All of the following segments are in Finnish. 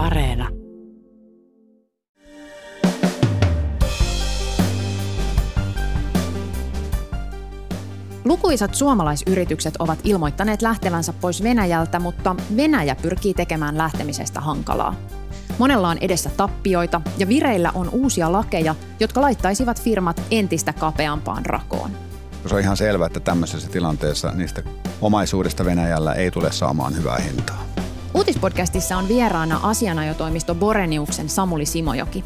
Areena. Lukuisat suomalaisyritykset ovat ilmoittaneet lähtevänsä pois Venäjältä, mutta Venäjä pyrkii tekemään lähtemisestä hankalaa. Monella on edessä tappioita ja vireillä on uusia lakeja, jotka laittaisivat firmat entistä kapeampaan rakoon. Se on ihan selvää, että tämmöisessä tilanteessa niistä omaisuudesta Venäjällä ei tule saamaan hyvää hintaa. Uutispodcastissa on vieraana asianajotoimisto Boreniuksen Samuli Simojoki.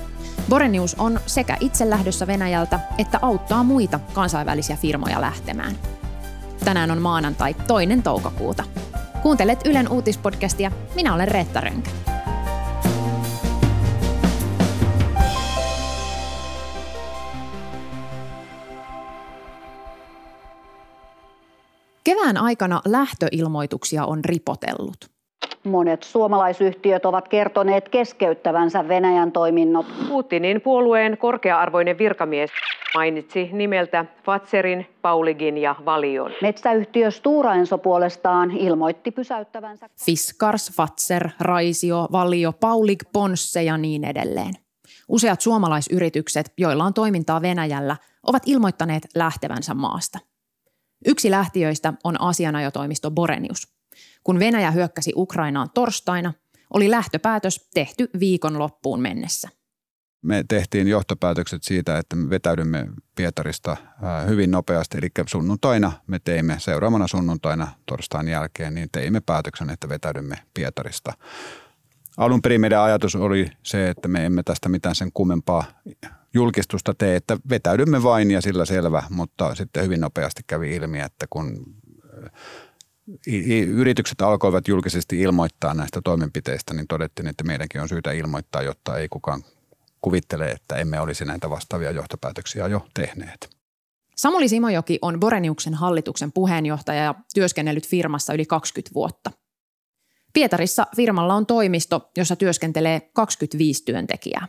Borenius on sekä itse lähdössä Venäjältä että auttaa muita kansainvälisiä firmoja lähtemään. Tänään on maanantai toinen toukokuuta. Kuuntelet Ylen uutispodcastia. Minä olen Reetta Rönkä. Kevään aikana lähtöilmoituksia on ripotellut. Monet suomalaisyhtiöt ovat kertoneet keskeyttävänsä Venäjän toiminnot. Putinin puolueen korkea-arvoinen virkamies mainitsi nimeltä Fatserin, Pauligin ja Valion. Metsäyhtiö Stura Enso puolestaan ilmoitti pysäyttävänsä. Fiskars, Fatser, Raisio, Valio, Paulig, Ponsse ja niin edelleen. Useat suomalaisyritykset, joilla on toimintaa Venäjällä, ovat ilmoittaneet lähtevänsä maasta. Yksi lähtiöistä on asianajotoimisto Borenius – kun Venäjä hyökkäsi Ukrainaan torstaina, oli lähtöpäätös tehty viikon loppuun mennessä. Me tehtiin johtopäätökset siitä, että me vetäydymme Pietarista hyvin nopeasti. Eli sunnuntaina me teimme, seuraavana sunnuntaina torstain jälkeen, niin teimme päätöksen, että vetäydymme Pietarista. Alun perin meidän ajatus oli se, että me emme tästä mitään sen kummempaa julkistusta tee, että vetäydymme vain ja sillä selvä, mutta sitten hyvin nopeasti kävi ilmi, että kun yritykset alkoivat julkisesti ilmoittaa näistä toimenpiteistä, niin todettiin, että meidänkin on syytä ilmoittaa, jotta ei kukaan kuvittele, että emme olisi näitä vastaavia johtopäätöksiä jo tehneet. Samuli Simojoki on Boreniuksen hallituksen puheenjohtaja ja työskennellyt firmassa yli 20 vuotta. Pietarissa firmalla on toimisto, jossa työskentelee 25 työntekijää.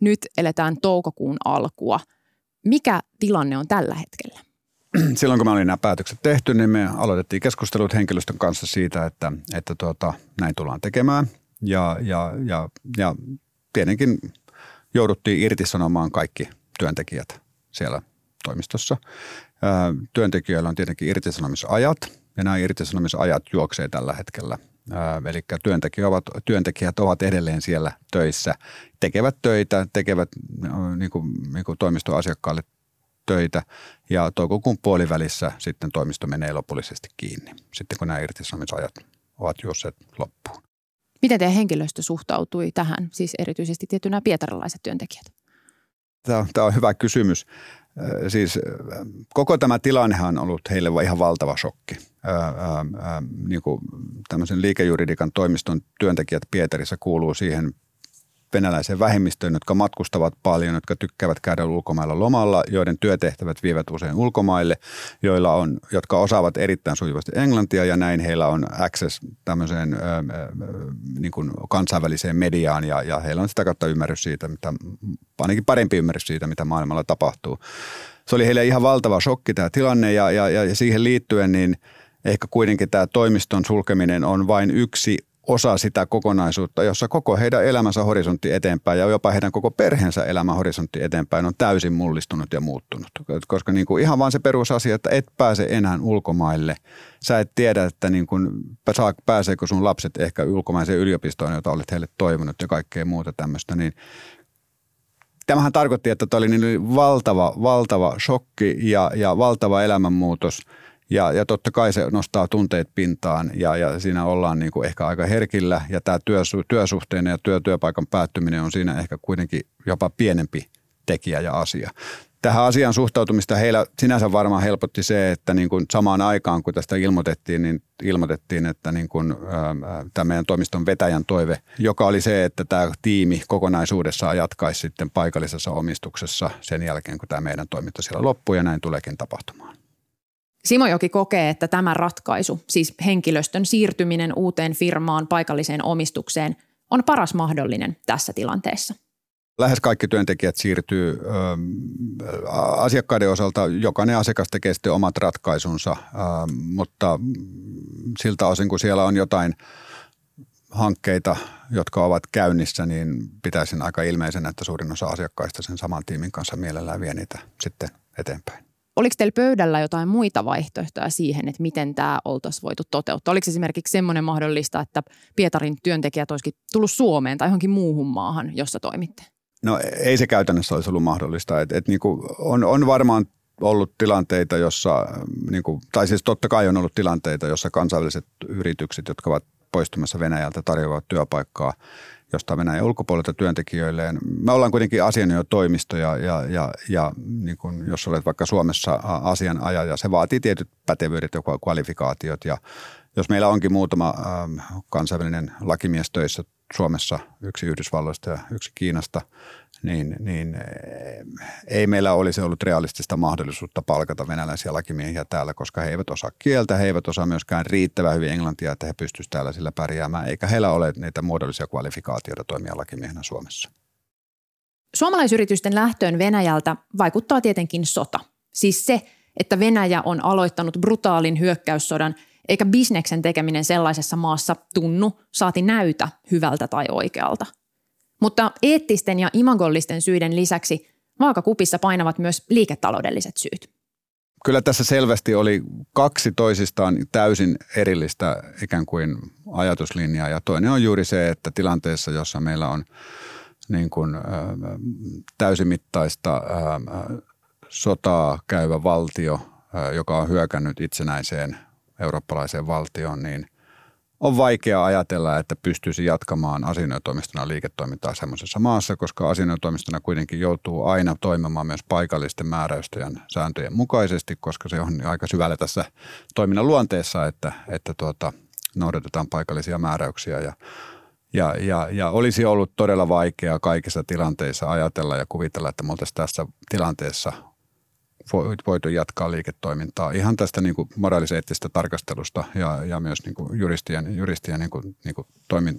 Nyt eletään toukokuun alkua. Mikä tilanne on tällä hetkellä? silloin kun me olin nämä päätökset tehty, niin me aloitettiin keskustelut henkilöstön kanssa siitä, että, että tuota, näin tullaan tekemään. Ja, ja, ja, ja tietenkin jouduttiin irtisanomaan kaikki työntekijät siellä toimistossa. Työntekijöillä on tietenkin irtisanomisajat ja nämä irtisanomisajat juoksee tällä hetkellä. Eli työntekijät ovat, työntekijät ovat edelleen siellä töissä, tekevät töitä, tekevät niin kuin, niin kuin toimistoasiakkaalle töitä ja toukokuun puolivälissä sitten toimisto menee lopullisesti kiinni, sitten kun nämä irtisanomisajat ovat juosseet loppuun. Miten teidän henkilöstö suhtautui tähän, siis erityisesti tietty nämä pietarilaiset työntekijät? Tämä on, tämä on hyvä kysymys. Siis koko tämä tilannehan on ollut heille ihan valtava shokki. Ää, ää, niin kuin tämmöisen liikejuridikan toimiston työntekijät Pietarissa kuuluu siihen venäläiseen vähemmistöön, jotka matkustavat paljon, jotka tykkäävät käydä ulkomailla lomalla, joiden työtehtävät vievät usein ulkomaille, joilla on, jotka osaavat erittäin sujuvasti englantia ja näin heillä on access tämmöiseen ö, ö, niin kuin kansainväliseen mediaan ja, ja heillä on sitä kautta ymmärrys siitä, mitä, ainakin parempi ymmärrys siitä, mitä maailmalla tapahtuu. Se oli heille ihan valtava shokki tämä tilanne ja, ja, ja siihen liittyen niin ehkä kuitenkin tämä toimiston sulkeminen on vain yksi osa sitä kokonaisuutta, jossa koko heidän elämänsä horisontti eteenpäin ja jopa heidän koko perheensä elämän horisontti eteenpäin on täysin mullistunut ja muuttunut. Koska niin kuin ihan vaan se perusasia, että et pääse enää ulkomaille. Sä et tiedä, että niin kuin, pääseekö sun lapset ehkä ulkomaiseen yliopistoon, jota olet heille toivonut ja kaikkea muuta tämmöistä, niin Tämähän tarkoitti, että tämä oli niin valtava, valtava shokki ja, ja valtava elämänmuutos – ja, ja totta kai se nostaa tunteet pintaan ja, ja siinä ollaan niin kuin ehkä aika herkillä ja tämä työsu, työsuhteen ja työ, työpaikan päättyminen on siinä ehkä kuitenkin jopa pienempi tekijä ja asia. Tähän asian suhtautumista heillä sinänsä varmaan helpotti se, että niin kuin samaan aikaan kun tästä ilmoitettiin, niin ilmoitettiin, että niin kuin, ää, tämä meidän toimiston vetäjän toive, joka oli se, että tämä tiimi kokonaisuudessaan jatkaisi sitten paikallisessa omistuksessa sen jälkeen, kun tämä meidän toiminta siellä loppuu ja näin tuleekin tapahtumaan. Simojoki kokee, että tämä ratkaisu, siis henkilöstön siirtyminen uuteen firmaan paikalliseen omistukseen, on paras mahdollinen tässä tilanteessa. Lähes kaikki työntekijät siirtyy ö, asiakkaiden osalta. Jokainen asiakas tekee sitten omat ratkaisunsa, ö, mutta siltä osin kun siellä on jotain hankkeita jotka ovat käynnissä, niin pitäisin aika ilmeisenä, että suurin osa asiakkaista sen saman tiimin kanssa mielellään vie niitä sitten eteenpäin. Oliko teillä pöydällä jotain muita vaihtoehtoja siihen, että miten tämä oltaisiin voitu toteuttaa? Oliko esimerkiksi semmoinen mahdollista, että Pietarin työntekijät olisikin tullut Suomeen tai johonkin muuhun maahan, jossa toimitte? No ei se käytännössä olisi ollut mahdollista. Et, et niinku on, on varmaan ollut tilanteita, jossa, niinku, tai siis totta kai on ollut tilanteita, jossa kansainväliset yritykset, jotka ovat poistumassa Venäjältä, tarjoavat työpaikkaa jostain Venäjän ulkopuolelta työntekijöilleen. Me ollaan kuitenkin asianajotoimisto ja, ja, ja, ja niin kun, jos olet vaikka Suomessa asianajaja, se vaatii tietyt pätevyydet ja kvalifikaatiot ja jos meillä onkin muutama kansainvälinen lakimies töissä Suomessa, yksi Yhdysvalloista ja yksi Kiinasta, niin, niin eh, ei meillä olisi ollut realistista mahdollisuutta palkata venäläisiä lakimiehiä täällä, koska he eivät osaa kieltä, he eivät osaa myöskään riittävän hyvin englantia, että he pystyisivät täällä sillä pärjäämään, eikä heillä ole niitä muodollisia kvalifikaatioita toimia lakimiehenä Suomessa. Suomalaisyritysten lähtöön Venäjältä vaikuttaa tietenkin sota. Siis se, että Venäjä on aloittanut brutaalin hyökkäyssodan – eikä bisneksen tekeminen sellaisessa maassa tunnu, saati näytä hyvältä tai oikealta. Mutta eettisten ja imagollisten syiden lisäksi vaakakupissa painavat myös liiketaloudelliset syyt. Kyllä tässä selvästi oli kaksi toisistaan täysin erillistä ikään kuin ajatuslinjaa ja toinen on juuri se, että tilanteessa, jossa meillä on niin kuin, täysimittaista sotaa käyvä valtio, joka on hyökännyt itsenäiseen eurooppalaiseen valtioon, niin on vaikea ajatella, että pystyisi jatkamaan asianajotoimistona liiketoimintaa semmoisessa maassa, koska asianajotoimistona kuitenkin joutuu aina toimimaan myös paikallisten määräysten sääntöjen mukaisesti, koska se on aika syvällä tässä toiminnan luonteessa, että, että tuota, noudatetaan paikallisia määräyksiä. Ja ja, ja, ja olisi ollut todella vaikeaa kaikissa tilanteissa ajatella ja kuvitella, että me oltaisiin tässä tilanteessa voitu jatkaa liiketoimintaa ihan tästä niin moraaliseettisestä tarkastelusta ja, ja myös niin kuin juristien, juristien niin kuin, niin kuin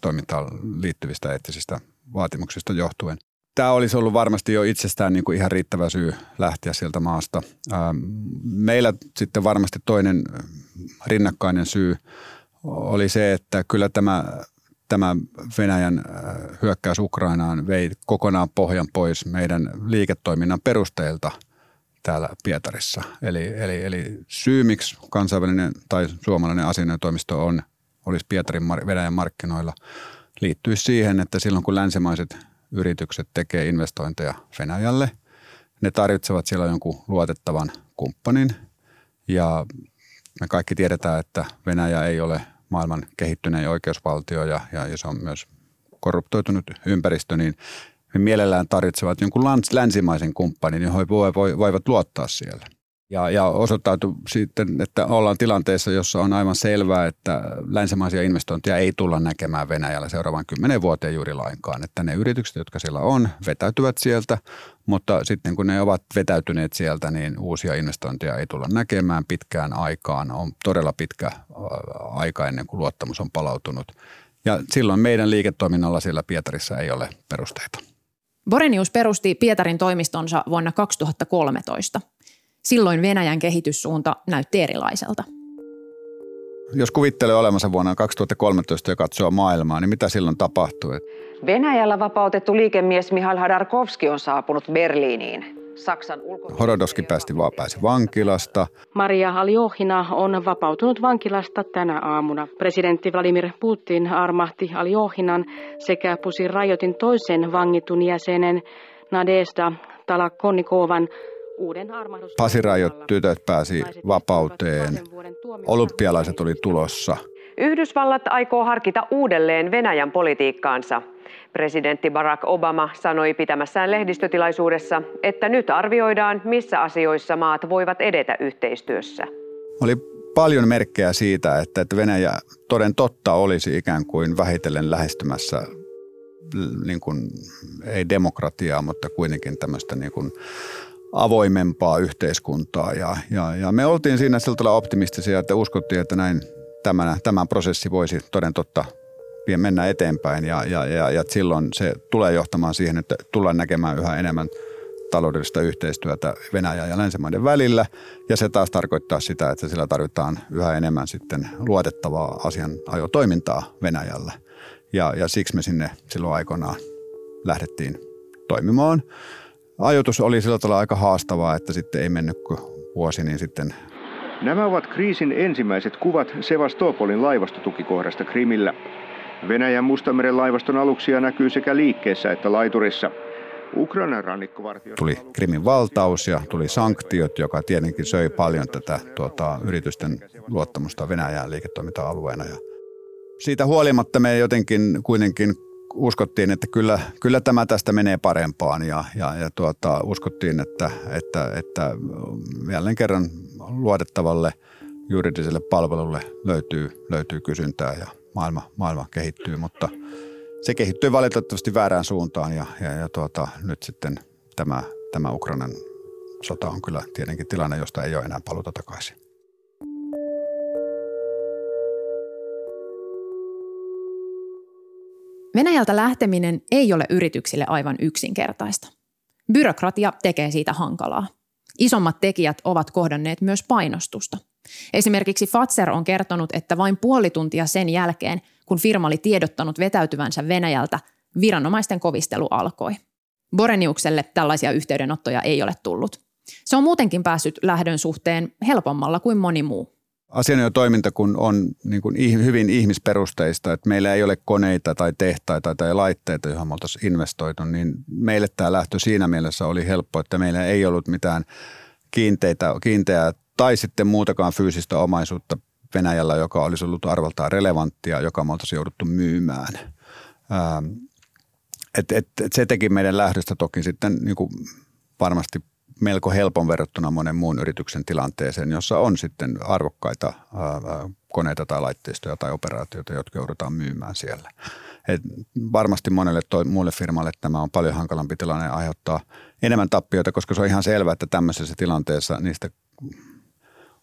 toimintaan liittyvistä eettisistä vaatimuksista johtuen. Tämä olisi ollut varmasti jo itsestään niin kuin ihan riittävä syy lähteä sieltä maasta. Ähm, meillä sitten varmasti toinen rinnakkainen syy oli se, että kyllä tämä tämä Venäjän äh, hyökkäys Ukrainaan vei kokonaan pohjan pois meidän liiketoiminnan perusteilta – täällä Pietarissa. Eli, eli, eli syy, miksi kansainvälinen tai suomalainen asianajotoimisto on, olisi Pietarin Venäjän markkinoilla, liittyy siihen, että silloin kun länsimaiset yritykset tekee investointeja Venäjälle, ne tarvitsevat siellä jonkun luotettavan kumppanin ja me kaikki tiedetään, että Venäjä ei ole maailman kehittynein oikeusvaltio ja, ja, ja se on myös korruptoitunut ympäristö, niin he mielellään tarvitsevat jonkun länsimaisen kumppanin, johon he voivat luottaa siellä. Ja, ja osoittautui sitten, että ollaan tilanteessa, jossa on aivan selvää, että länsimaisia investointeja ei tulla näkemään Venäjällä seuraavan kymmenen vuoteen juuri lainkaan. Että ne yritykset, jotka siellä on, vetäytyvät sieltä, mutta sitten kun ne ovat vetäytyneet sieltä, niin uusia investointeja ei tulla näkemään pitkään aikaan. On todella pitkä aika ennen kuin luottamus on palautunut. Ja silloin meidän liiketoiminnalla siellä Pietarissa ei ole perusteita. Borenius perusti Pietarin toimistonsa vuonna 2013. Silloin Venäjän kehityssuunta näytti erilaiselta. Jos kuvittelee olemassa vuonna 2013 ja katsoo maailmaa, niin mitä silloin tapahtui? Venäjällä vapautettu liikemies Mihail Hadarkovski on saapunut Berliiniin. Saksan ulko... Horodoski päästi vaan pääsi vankilasta. Maria Aljohina on vapautunut vankilasta tänä aamuna. Presidentti Vladimir Putin armahti Aljohinan sekä Pusin rajoitin toisen vangitun jäsenen Nadesta Talakonnikovan uuden armahdus... Pasirajot tytöt pääsi vapauteen. Olympialaiset oli tulossa. Yhdysvallat aikoo harkita uudelleen Venäjän politiikkaansa – Presidentti Barack Obama sanoi pitämässään lehdistötilaisuudessa, että nyt arvioidaan, missä asioissa maat voivat edetä yhteistyössä. Oli paljon merkkejä siitä, että Venäjä toden totta olisi ikään kuin vähitellen lähestymässä niin kuin, ei demokratiaa, mutta kuitenkin tämmöistä niin kuin avoimempaa yhteiskuntaa. Ja, ja, ja me oltiin siinä sillä optimistisia, että uskottiin, että näin tämän, tämän prosessi voisi toden totta mennä eteenpäin ja, ja, ja, ja silloin se tulee johtamaan siihen, että tullaan näkemään yhä enemmän taloudellista yhteistyötä Venäjän ja länsimaiden välillä. Ja se taas tarkoittaa sitä, että sillä tarvitaan yhä enemmän sitten luotettavaa asianajotoimintaa Venäjällä. Ja, ja siksi me sinne silloin aikoinaan lähdettiin toimimaan. Ajoitus oli sillä tavalla aika haastavaa, että sitten ei mennyt kuin vuosi, niin sitten Nämä ovat kriisin ensimmäiset kuvat Sevastopolin laivastotukikohdasta Krimillä. Venäjän Mustameren laivaston aluksia näkyy sekä liikkeessä että laiturissa. Ukrainan rannikkovartio... Tuli Krimin valtaus ja tuli sanktiot, joka tietenkin söi paljon tätä tuota, yritysten luottamusta Venäjään liiketoiminta-alueena. Ja siitä huolimatta me jotenkin kuitenkin uskottiin, että kyllä, kyllä tämä tästä menee parempaan ja, ja, ja tuota, uskottiin, että, että, että jälleen kerran luotettavalle juridiselle palvelulle löytyy, löytyy kysyntää ja maailma, maailma kehittyy, mutta se kehittyy valitettavasti väärään suuntaan ja, ja, ja tuota, nyt sitten tämä, tämä Ukrainan sota on kyllä tietenkin tilanne, josta ei ole enää paluta takaisin. Venäjältä lähteminen ei ole yrityksille aivan yksinkertaista. Byrokratia tekee siitä hankalaa. Isommat tekijät ovat kohdanneet myös painostusta. Esimerkiksi Fatser on kertonut, että vain puoli tuntia sen jälkeen, kun firma oli tiedottanut vetäytyvänsä Venäjältä, viranomaisten kovistelu alkoi. Boreniukselle tällaisia yhteydenottoja ei ole tullut. Se on muutenkin päässyt lähdön suhteen helpommalla kuin moni muu toiminta, kun on niin kuin hyvin ihmisperusteista, että meillä ei ole koneita tai tehtaita tai laitteita, joihin me oltaisiin investoitu, niin meille tämä lähtö siinä mielessä oli helppo, että meillä ei ollut mitään kiinteitä, kiinteää tai sitten muutakaan fyysistä omaisuutta Venäjällä, joka olisi ollut arvoltaan relevanttia, joka me oltaisiin jouduttu myymään. Ähm, et, et, et se teki meidän lähdöstä toki sitten niin kuin varmasti melko helpon verrattuna monen muun yrityksen tilanteeseen, jossa on sitten arvokkaita koneita tai laitteistoja tai operaatioita, jotka joudutaan myymään siellä. Et varmasti monelle toi, muulle firmalle tämä on paljon hankalampi tilanne aiheuttaa enemmän tappioita, koska se on ihan selvää, että tämmöisessä tilanteessa niistä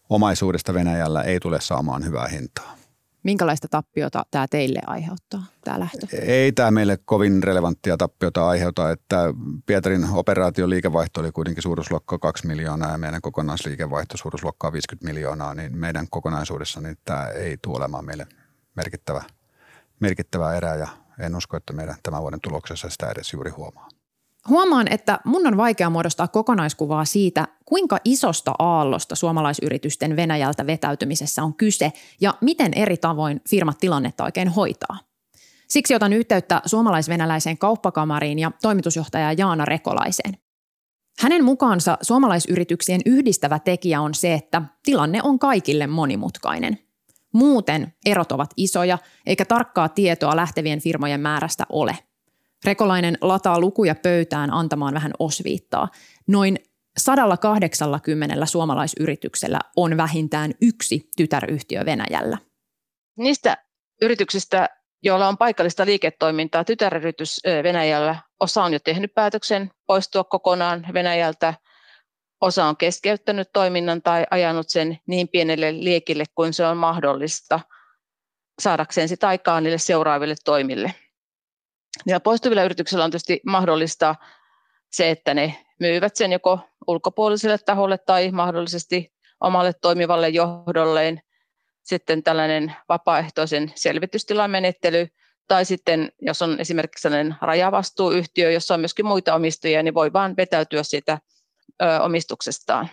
omaisuudesta Venäjällä ei tule saamaan hyvää hintaa. Minkälaista tappiota tämä teille aiheuttaa, tämä lähtö? Ei tämä meille kovin relevanttia tappiota aiheuta, että Pietarin operaation liikevaihto oli kuitenkin suuruusluokkaa 2 miljoonaa ja meidän kokonaisliikevaihto suuruusluokkaa 50 miljoonaa, niin meidän kokonaisuudessa niin tämä ei tule olemaan meille merkittävä, merkittävä erä ja en usko, että meidän tämän vuoden tuloksessa sitä edes juuri huomaa. Huomaan, että mun on vaikea muodostaa kokonaiskuvaa siitä, kuinka isosta aallosta suomalaisyritysten Venäjältä vetäytymisessä on kyse ja miten eri tavoin firmat tilannetta oikein hoitaa. Siksi otan yhteyttä suomalais-venäläiseen kauppakamariin ja toimitusjohtaja Jaana Rekolaiseen. Hänen mukaansa suomalaisyrityksien yhdistävä tekijä on se, että tilanne on kaikille monimutkainen. Muuten erot ovat isoja, eikä tarkkaa tietoa lähtevien firmojen määrästä ole – Rekolainen lataa lukuja pöytään antamaan vähän osviittaa. Noin 180 suomalaisyrityksellä on vähintään yksi tytäryhtiö Venäjällä. Niistä yrityksistä, joilla on paikallista liiketoimintaa, tytäryritys Venäjällä, osa on jo tehnyt päätöksen poistua kokonaan Venäjältä, osa on keskeyttänyt toiminnan tai ajanut sen niin pienelle liekille kuin se on mahdollista saadakseen sitä aikaa niille seuraaville toimille. Ja poistuvilla yrityksillä on tietysti mahdollista se, että ne myyvät sen joko ulkopuoliselle taholle tai mahdollisesti omalle toimivalle johdolleen. Sitten tällainen vapaaehtoisen selvitystilamenettely tai sitten jos on esimerkiksi sellainen rajavastuuyhtiö, jossa on myöskin muita omistajia, niin voi vaan vetäytyä siitä ö, omistuksestaan.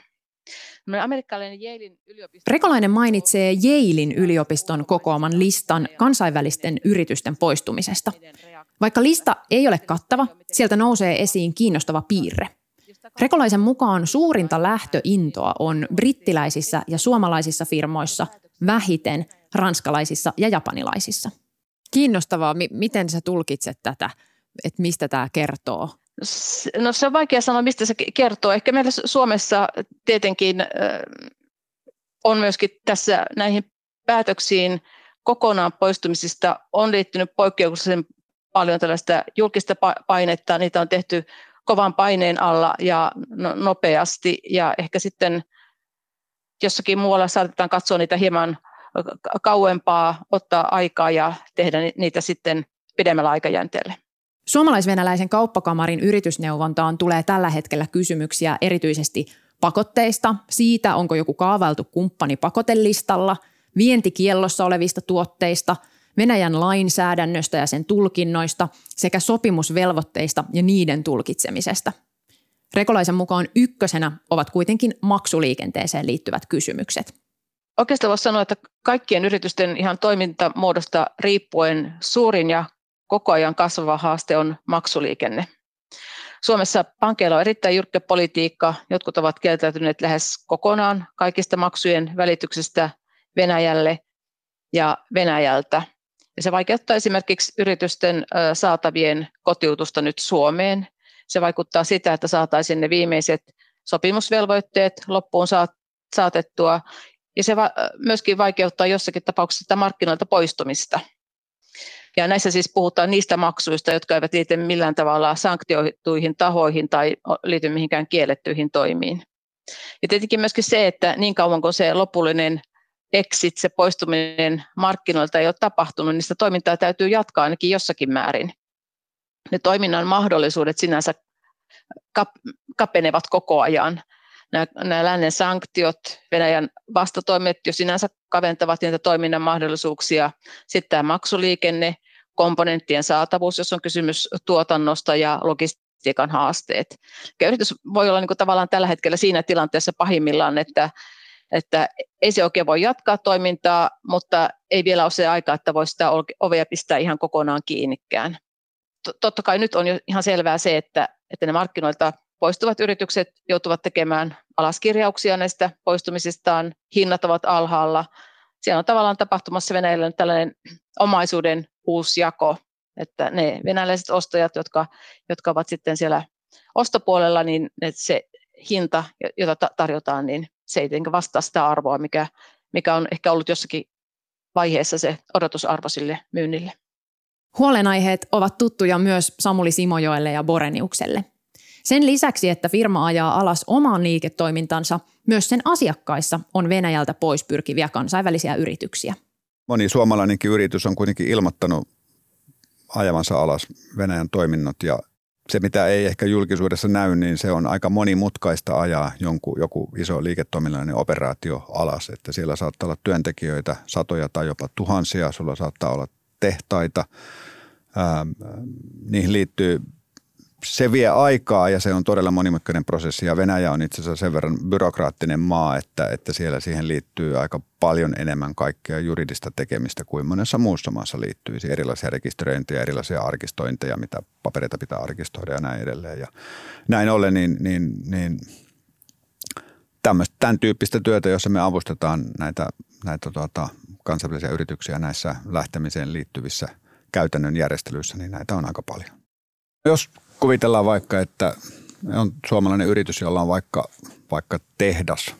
Rekolainen mainitsee Yalein yliopiston kokoaman listan kansainvälisten yritysten poistumisesta. Vaikka lista ei ole kattava, sieltä nousee esiin kiinnostava piirre. Rekolaisen mukaan suurinta lähtöintoa on brittiläisissä ja suomalaisissa firmoissa, vähiten ranskalaisissa ja japanilaisissa. Kiinnostavaa, miten sä tulkitset tätä, että mistä tämä kertoo? No se on vaikea sanoa, mistä se kertoo. Ehkä meillä Suomessa tietenkin on myöskin tässä näihin päätöksiin kokonaan poistumisista on liittynyt poikkeuksellisen paljon tällaista julkista painetta, niitä on tehty kovan paineen alla ja no, nopeasti ja ehkä sitten jossakin muualla saatetaan katsoa niitä hieman kauempaa, ottaa aikaa ja tehdä niitä sitten pidemmällä aikajänteellä. Suomalaisvenäläisen kauppakamarin yritysneuvontaan tulee tällä hetkellä kysymyksiä erityisesti pakotteista, siitä onko joku kaavailtu kumppani pakotelistalla, vientikiellossa olevista tuotteista – Venäjän lainsäädännöstä ja sen tulkinnoista sekä sopimusvelvoitteista ja niiden tulkitsemisesta. Rekolaisen mukaan ykkösenä ovat kuitenkin maksuliikenteeseen liittyvät kysymykset. Oikeastaan voisi sanoa, että kaikkien yritysten ihan toimintamuodosta riippuen suurin ja koko ajan kasvava haaste on maksuliikenne. Suomessa pankeilla on erittäin jyrkkä politiikka. Jotkut ovat kieltäytyneet lähes kokonaan kaikista maksujen välityksestä Venäjälle ja Venäjältä. Ja se vaikeuttaa esimerkiksi yritysten saatavien kotiutusta nyt Suomeen. Se vaikuttaa sitä, että saataisiin ne viimeiset sopimusvelvoitteet loppuun saatettua. Ja se myöskin vaikeuttaa jossakin tapauksessa sitä markkinoilta poistumista. Ja näissä siis puhutaan niistä maksuista, jotka eivät liity millään tavalla sanktioituihin tahoihin tai liity mihinkään kiellettyihin toimiin. Ja tietenkin myöskin se, että niin kauan kuin se lopullinen exit, se poistuminen markkinoilta ei ole tapahtunut, niin sitä toimintaa täytyy jatkaa ainakin jossakin määrin. Ne toiminnan mahdollisuudet sinänsä kapenevat koko ajan. Nämä, nämä lännen sanktiot, Venäjän vastatoimet jo sinänsä kaventavat niitä toiminnan mahdollisuuksia. Sitten tämä maksuliikenne, komponenttien saatavuus, jos on kysymys tuotannosta ja logistiikan haasteet. Ja yritys voi olla niin kuin tavallaan tällä hetkellä siinä tilanteessa pahimmillaan, että että ei se oikein voi jatkaa toimintaa, mutta ei vielä ole se aika, että voisi sitä ovea pistää ihan kokonaan kiinnikään. Totta kai nyt on jo ihan selvää se, että, että ne markkinoilta poistuvat yritykset joutuvat tekemään alaskirjauksia näistä poistumisistaan, hinnat ovat alhaalla. Siellä on tavallaan tapahtumassa Venäjällä tällainen omaisuuden uusjako, että ne venäläiset ostajat, jotka, jotka ovat sitten siellä ostopuolella, niin se hinta, jota tarjotaan, niin se ei vastaa sitä arvoa, mikä, mikä on ehkä ollut jossakin vaiheessa se odotusarvo sille myynnille. Huolenaiheet ovat tuttuja myös Samuli Simojoelle ja Boreniukselle. Sen lisäksi, että firma ajaa alas omaan liiketoimintansa, myös sen asiakkaissa on Venäjältä pois pyrkiviä kansainvälisiä yrityksiä. Moni suomalainenkin yritys on kuitenkin ilmoittanut ajavansa alas Venäjän toiminnot ja se, mitä ei ehkä julkisuudessa näy, niin se on aika monimutkaista ajaa jonkun, joku iso liiketoiminnallinen operaatio alas. Että siellä saattaa olla työntekijöitä satoja tai jopa tuhansia, sulla saattaa olla tehtaita. Ähm, niihin liittyy se vie aikaa ja se on todella monimutkainen prosessi ja Venäjä on itse asiassa sen verran byrokraattinen maa, että, että siellä siihen liittyy aika paljon enemmän kaikkea juridista tekemistä kuin monessa muussa maassa liittyy. Erilaisia rekisteröintejä, erilaisia arkistointeja, mitä papereita pitää arkistoida ja näin edelleen. Ja näin ollen niin, niin, niin tämän tyyppistä työtä, jossa me avustetaan näitä, näitä tuota, kansainvälisiä yrityksiä näissä lähtemiseen liittyvissä käytännön järjestelyissä, niin näitä on aika paljon. Jos kuvitellaan vaikka, että on suomalainen yritys, jolla on vaikka, vaikka tehdas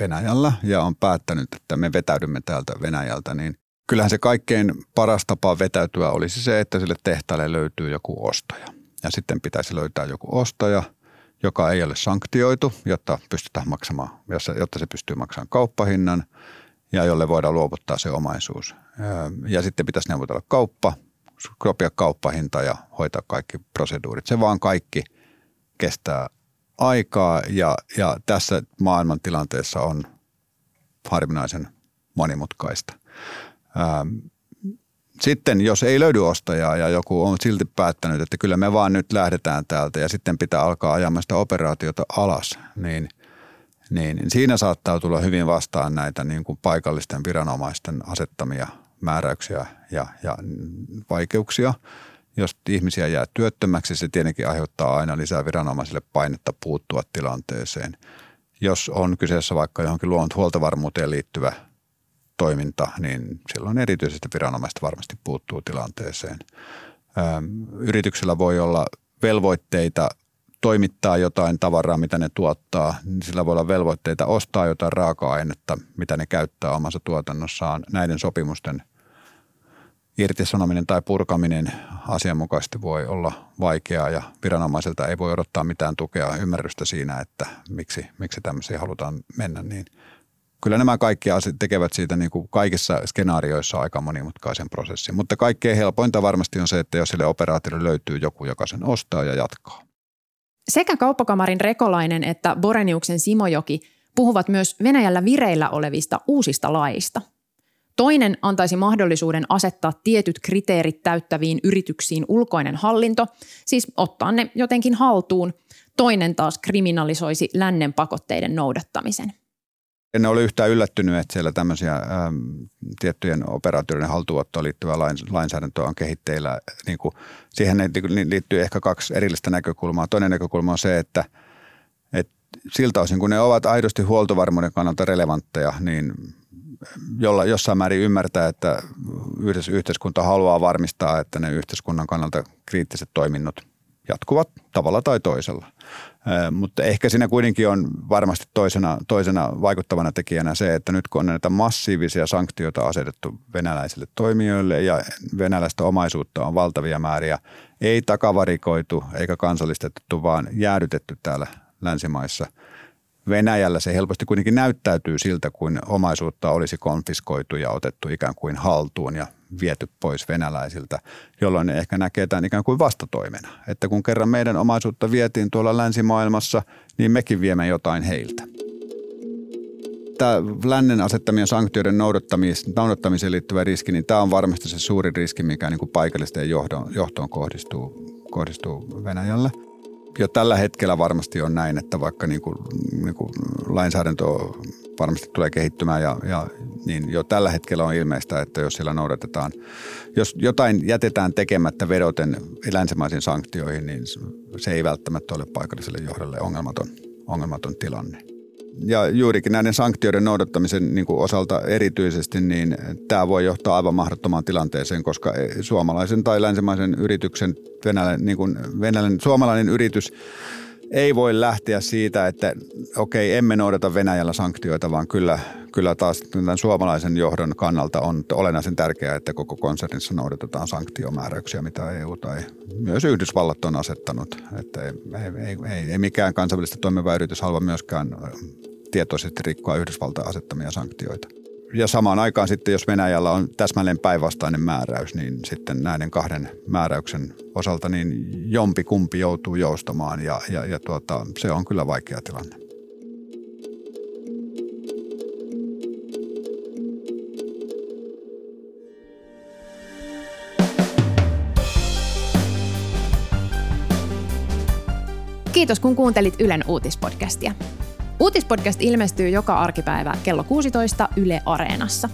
Venäjällä ja on päättänyt, että me vetäydymme täältä Venäjältä, niin kyllähän se kaikkein paras tapa vetäytyä olisi se, että sille tehtaalle löytyy joku ostaja. Ja sitten pitäisi löytää joku ostaja, joka ei ole sanktioitu, jotta pystytään maksamaan, jotta se pystyy maksamaan kauppahinnan ja jolle voidaan luovuttaa se omaisuus. Ja sitten pitäisi neuvotella kauppa sopia kauppahinta ja hoitaa kaikki proseduurit. Se vaan kaikki kestää aikaa ja, ja tässä maailmantilanteessa on harvinaisen monimutkaista. Ähm, sitten jos ei löydy ostajaa ja joku on silti päättänyt, että kyllä me vaan nyt lähdetään täältä ja sitten pitää alkaa ajamaan sitä operaatiota alas, niin, niin siinä saattaa tulla hyvin vastaan näitä niin kuin paikallisten viranomaisten asettamia määräyksiä ja, ja vaikeuksia. Jos ihmisiä jää työttömäksi, se tietenkin aiheuttaa aina lisää viranomaisille painetta puuttua tilanteeseen. Jos on kyseessä vaikka johonkin huoltovarmuuteen liittyvä toiminta, niin silloin erityisesti viranomaiset varmasti puuttuu tilanteeseen. Yrityksellä voi olla velvoitteita toimittaa jotain tavaraa, mitä ne tuottaa, sillä voi olla velvoitteita ostaa jotain raaka-ainetta, mitä ne käyttää omassa tuotannossaan näiden sopimusten – irtisanominen tai purkaminen asianmukaisesti voi olla vaikeaa ja viranomaiselta ei voi odottaa mitään tukea ymmärrystä siinä, että miksi, miksi tämmöisiä halutaan mennä, niin kyllä nämä kaikki asiat tekevät siitä niin kuin kaikissa skenaarioissa aika monimutkaisen prosessin. Mutta kaikkein helpointa varmasti on se, että jos sille operaatiolle löytyy joku, joka sen ostaa ja jatkaa. Sekä kauppakamarin Rekolainen että Boreniuksen Simojoki puhuvat myös Venäjällä vireillä olevista uusista laista – Toinen antaisi mahdollisuuden asettaa tietyt kriteerit täyttäviin yrityksiin ulkoinen hallinto, siis ottaa ne jotenkin haltuun. Toinen taas kriminalisoisi lännen pakotteiden noudattamisen. En ole yhtään yllättynyt, että siellä tämmöisiä äm, tiettyjen operaatioiden haltuottoon liittyvää lainsäädäntöä on kehitteillä. Niin kuin, siihen liittyy ehkä kaksi erillistä näkökulmaa. Toinen näkökulma on se, että, että siltä osin kun ne ovat aidosti huoltovarmuuden kannalta relevantteja, niin jolla jossain määrin ymmärtää, että yhteiskunta haluaa varmistaa, että ne yhteiskunnan kannalta kriittiset toiminnot jatkuvat tavalla tai toisella. Mutta ehkä siinä kuitenkin on varmasti toisena, toisena vaikuttavana tekijänä se, että nyt kun on näitä massiivisia sanktioita asetettu venäläisille toimijoille ja venäläistä omaisuutta on valtavia määriä, ei takavarikoitu eikä kansallistettu, vaan jäädytetty täällä länsimaissa – Venäjällä se helposti kuitenkin näyttäytyy siltä, kuin omaisuutta olisi konfiskoitu ja otettu ikään kuin haltuun ja viety pois venäläisiltä, jolloin ne ehkä näkee tämän ikään kuin vastatoimena. Että kun kerran meidän omaisuutta vietiin tuolla länsimaailmassa, niin mekin viemme jotain heiltä. Tämä lännen asettamien sanktioiden noudattamiseen liittyvä riski, niin tämä on varmasti se suuri riski, mikä niin kuin paikallisten johtoon kohdistuu, kohdistuu Venäjällä – jo tällä hetkellä varmasti on näin, että vaikka niin kuin, niin kuin lainsäädäntö varmasti tulee kehittymään ja, ja niin jo tällä hetkellä on ilmeistä, että jos siellä noudatetaan, jos jotain jätetään tekemättä vedoten länsimaisiin sanktioihin, niin se ei välttämättä ole paikalliselle johdolle ongelmaton, ongelmaton tilanne ja juurikin näiden sanktioiden noudattamisen niin kuin osalta erityisesti, niin tämä voi johtaa aivan mahdottomaan tilanteeseen, koska suomalaisen tai länsimaisen yrityksen, venäläinen, niin kuin venäläinen, suomalainen yritys ei voi lähteä siitä, että okei, emme noudata Venäjällä sanktioita, vaan kyllä, kyllä taas tämän suomalaisen johdon kannalta on olennaisen tärkeää, että koko konsernissa noudatetaan sanktiomääräyksiä, mitä EU tai myös Yhdysvallat on asettanut. Että ei, ei, ei, ei mikään kansainvälistä toimiva yritys halua myöskään tietoisesti rikkoa Yhdysvaltain asettamia sanktioita. Ja samaan aikaan sitten, jos Venäjällä on täsmälleen päinvastainen määräys, niin sitten näiden kahden määräyksen osalta niin jompi kumpi joutuu joustamaan ja, ja, ja tuota, se on kyllä vaikea tilanne. Kiitos kun kuuntelit Ylen uutispodcastia. Uutispodcast ilmestyy joka arkipäivä kello 16 Yle Areenassa.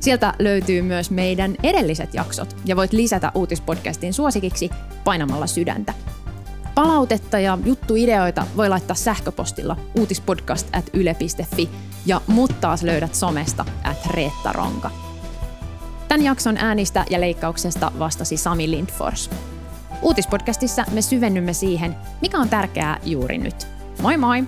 Sieltä löytyy myös meidän edelliset jaksot ja voit lisätä uutispodcastin suosikiksi painamalla sydäntä. Palautetta ja juttuideoita voi laittaa sähköpostilla uutispodcast at yle.fi ja mut taas löydät somesta at Reetta Ronka. Tämän jakson äänistä ja leikkauksesta vastasi Sami Lindfors. Uutispodcastissa me syvennymme siihen, mikä on tärkeää juuri nyt. Moi moi!